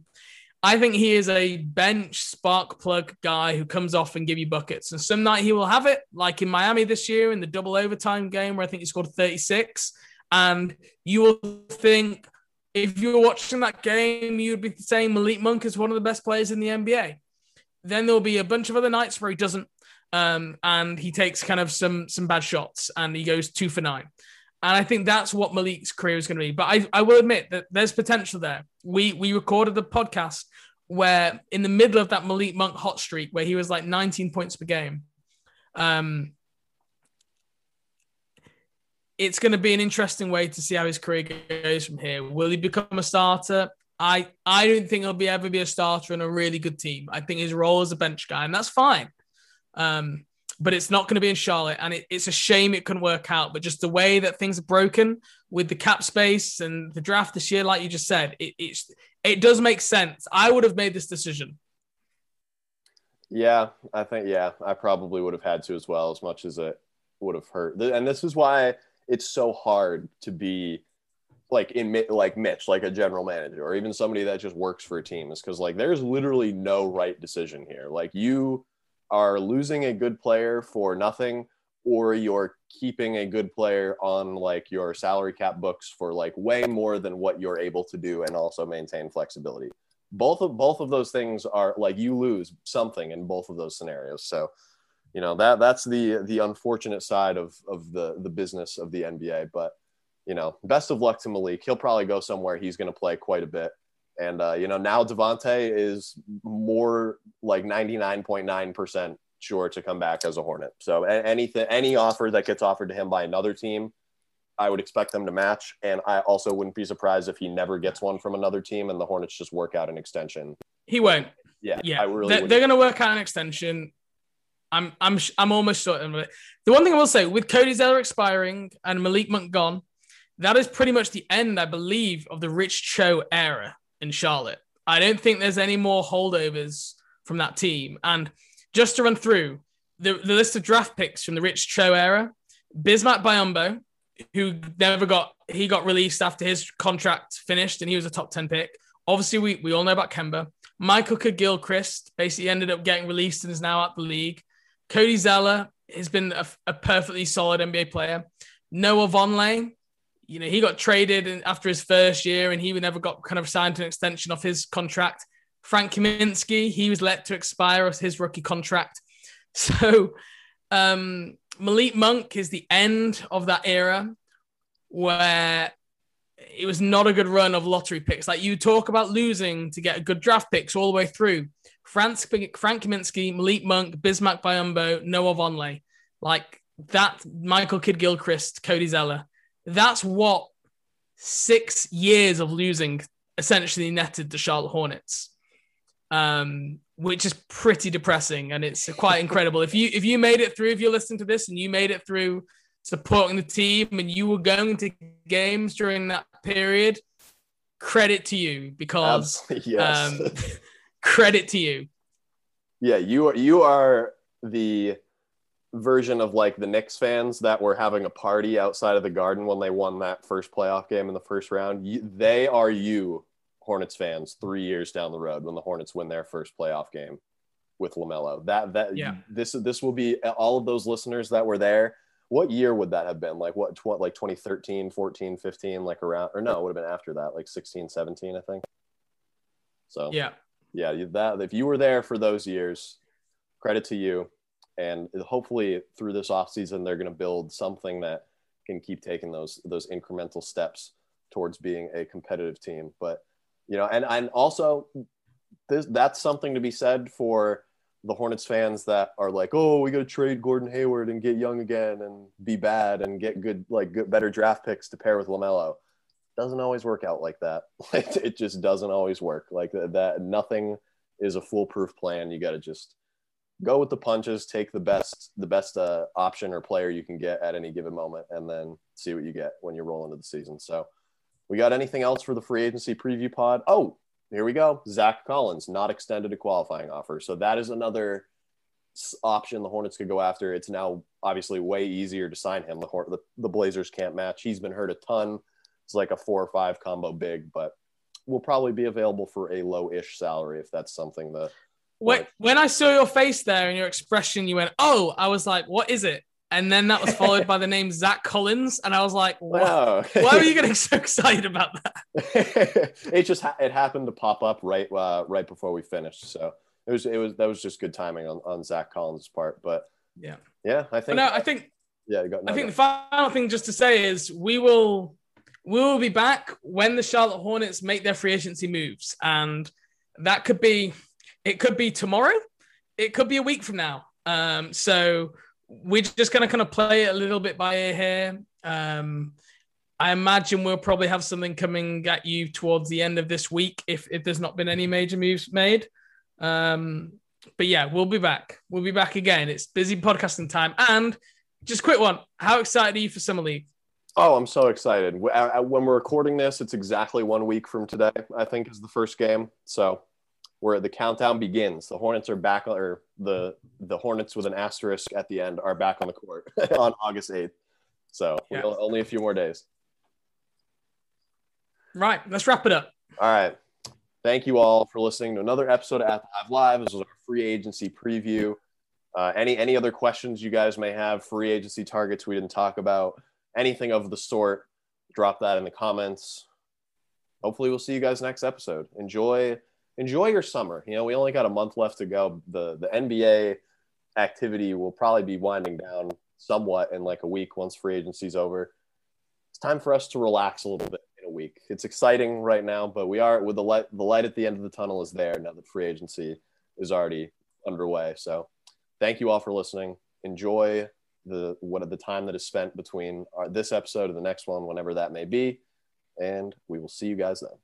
I think he is a bench spark plug guy who comes off and give you buckets. And some night he will have it, like in Miami this year in the double overtime game where I think he scored 36. And you will think if you were watching that game, you'd be saying Malik Monk is one of the best players in the NBA. Then there'll be a bunch of other nights where he doesn't, um, and he takes kind of some some bad shots and he goes two for nine. And I think that's what Malik's career is going to be. But I, I will admit that there's potential there. We we recorded the podcast where in the middle of that Malik Monk hot streak where he was like 19 points per game. Um, it's going to be an interesting way to see how his career goes from here. Will he become a starter? I I don't think he'll be ever be a starter in a really good team. I think his role as a bench guy, and that's fine. Um, but it's not going to be in Charlotte, and it, it's a shame it couldn't work out. But just the way that things are broken with the cap space and the draft this year, like you just said, it it's, it does make sense. I would have made this decision. Yeah, I think yeah, I probably would have had to as well, as much as it would have hurt. And this is why it's so hard to be like in like Mitch, like a general manager, or even somebody that just works for a team, is because like there's literally no right decision here. Like you are losing a good player for nothing, or you're keeping a good player on like your salary cap books for like way more than what you're able to do, and also maintain flexibility. Both of both of those things are like you lose something in both of those scenarios. So you know that that's the the unfortunate side of of the the business of the NBA. But you know, best of luck to Malik. He'll probably go somewhere. He's going to play quite a bit. And uh, you know, now Devonte is more like ninety nine point nine percent sure to come back as a Hornet. So anything, any offer that gets offered to him by another team, I would expect them to match. And I also wouldn't be surprised if he never gets one from another team and the Hornets just work out an extension. He won't. Yeah, yeah. Really they're, they're going to work out an extension. I'm I'm I'm almost certain of it. The one thing I will say with Cody Zeller expiring and Malik Monk gone, that is pretty much the end, I believe, of the Rich Cho era in Charlotte. I don't think there's any more holdovers from that team. And just to run through the, the list of draft picks from the Rich Cho era, Bismack Biyombo, who never got he got released after his contract finished and he was a top 10 pick. Obviously, we, we all know about Kemba. Michael Kidd-Gilchrist basically ended up getting released and is now at the league. Cody Zeller has been a, a perfectly solid NBA player. Noah Vonleh, you know, he got traded after his first year and he never got kind of signed an extension of his contract. Frank Kaminsky, he was let to expire his rookie contract. So um, Malik Monk is the end of that era where it was not a good run of lottery picks. Like you talk about losing to get good draft picks all the way through. Frank, Frank Kaminsky, Malik Monk, Bismack Biyombo, Noah Vonleh. Like that, Michael Kidd-Gilchrist, Cody Zeller. That's what six years of losing essentially netted the Charlotte Hornets, um, which is pretty depressing and it's quite incredible. If you if you made it through, if you're listening to this and you made it through supporting the team and you were going to games during that period, credit to you because yes. um, credit to you. Yeah, you are you are the version of like the Knicks fans that were having a party outside of the Garden when they won that first playoff game in the first round. You, they are you, Hornets fans, three years down the road when the Hornets win their first playoff game with LaMelo. That that yeah. this this will be all of those listeners that were there what year would that have been? Like what, tw- like 2013, 14, 15, like around, or no, it would have been after that, like 16, 17, I think. So Yeah. yeah, that if you were there for those years, credit to you. And hopefully through this offseason, they're going to build something that can keep taking those those incremental steps towards being a competitive team. But you know, and and also this, that's something to be said for the Hornets fans that are like, oh, we got to trade Gordon Hayward and get young again and be bad and get good like good better draft picks to pair with Lamelo. Doesn't always work out like that. it just doesn't always work like that. nothing is a foolproof plan. You got to just go with the punches, take the best the best uh, option or player you can get at any given moment, and then see what you get when you roll into the season. So, we got anything else for the free agency preview pod? Oh, here we go. Zach Collins not extended a qualifying offer, so that is another option the Hornets could go after. It's now obviously way easier to sign him. The Hor- the, the Blazers can't match. He's been hurt a ton. It's like a four or five combo big, but will probably be available for a low-ish salary if that's something that When, when I saw your face there and your expression, you went, "Oh!" I was like, "What is it?" And then that was followed by the name Zach Collins, and I was like, "What? Wow. Why were you getting so excited about that?" it just ha- it happened to pop up right uh, right before we finished, so it was it was that was just good timing on, on Zach Collins' part. But Yeah. yeah, I But think no, I think yeah, got. no, I think the final thing just to say is we will we will be back when the Charlotte Hornets make their free agency moves, and that could be it could be tomorrow, it could be a week from now. Um, so we're just gonna kind of play it a little bit by ear here. Um, I imagine we'll probably have something coming at you towards the end of this week if if there's not been any major moves made. Um, but yeah, we'll be back. We'll be back again. It's busy podcasting time. And just quick one. How excited are you for Summer League? Oh, I'm so excited! Uh, uh, When we're recording this, it's exactly one week from today. I think is the first game. So, where the countdown begins. The Hornets are back, or the the Hornets with an asterisk at the end are back on the court on August 8th. So Yeah. only a few more days. Right, let's wrap it up. All right. Thank you all for listening to another episode of At Hive Live. This was our free agency preview. Uh, any any other questions you guys may have, free agency targets we didn't talk about, anything of the sort, drop that in the comments. Hopefully, we'll see you guys next episode. Enjoy enjoy your summer. You know, we only got a month left to go. The the NBA activity will probably be winding down somewhat in like a week once free agency's over. It's time for us to relax a little bit in a week. It's exciting right now, but we are with the light the light at the end of the tunnel is there now that free agency is already underway. So thank you all for listening. Enjoy the what the time that is spent between our, this episode and the next one, whenever that may be. And we will see you guys then.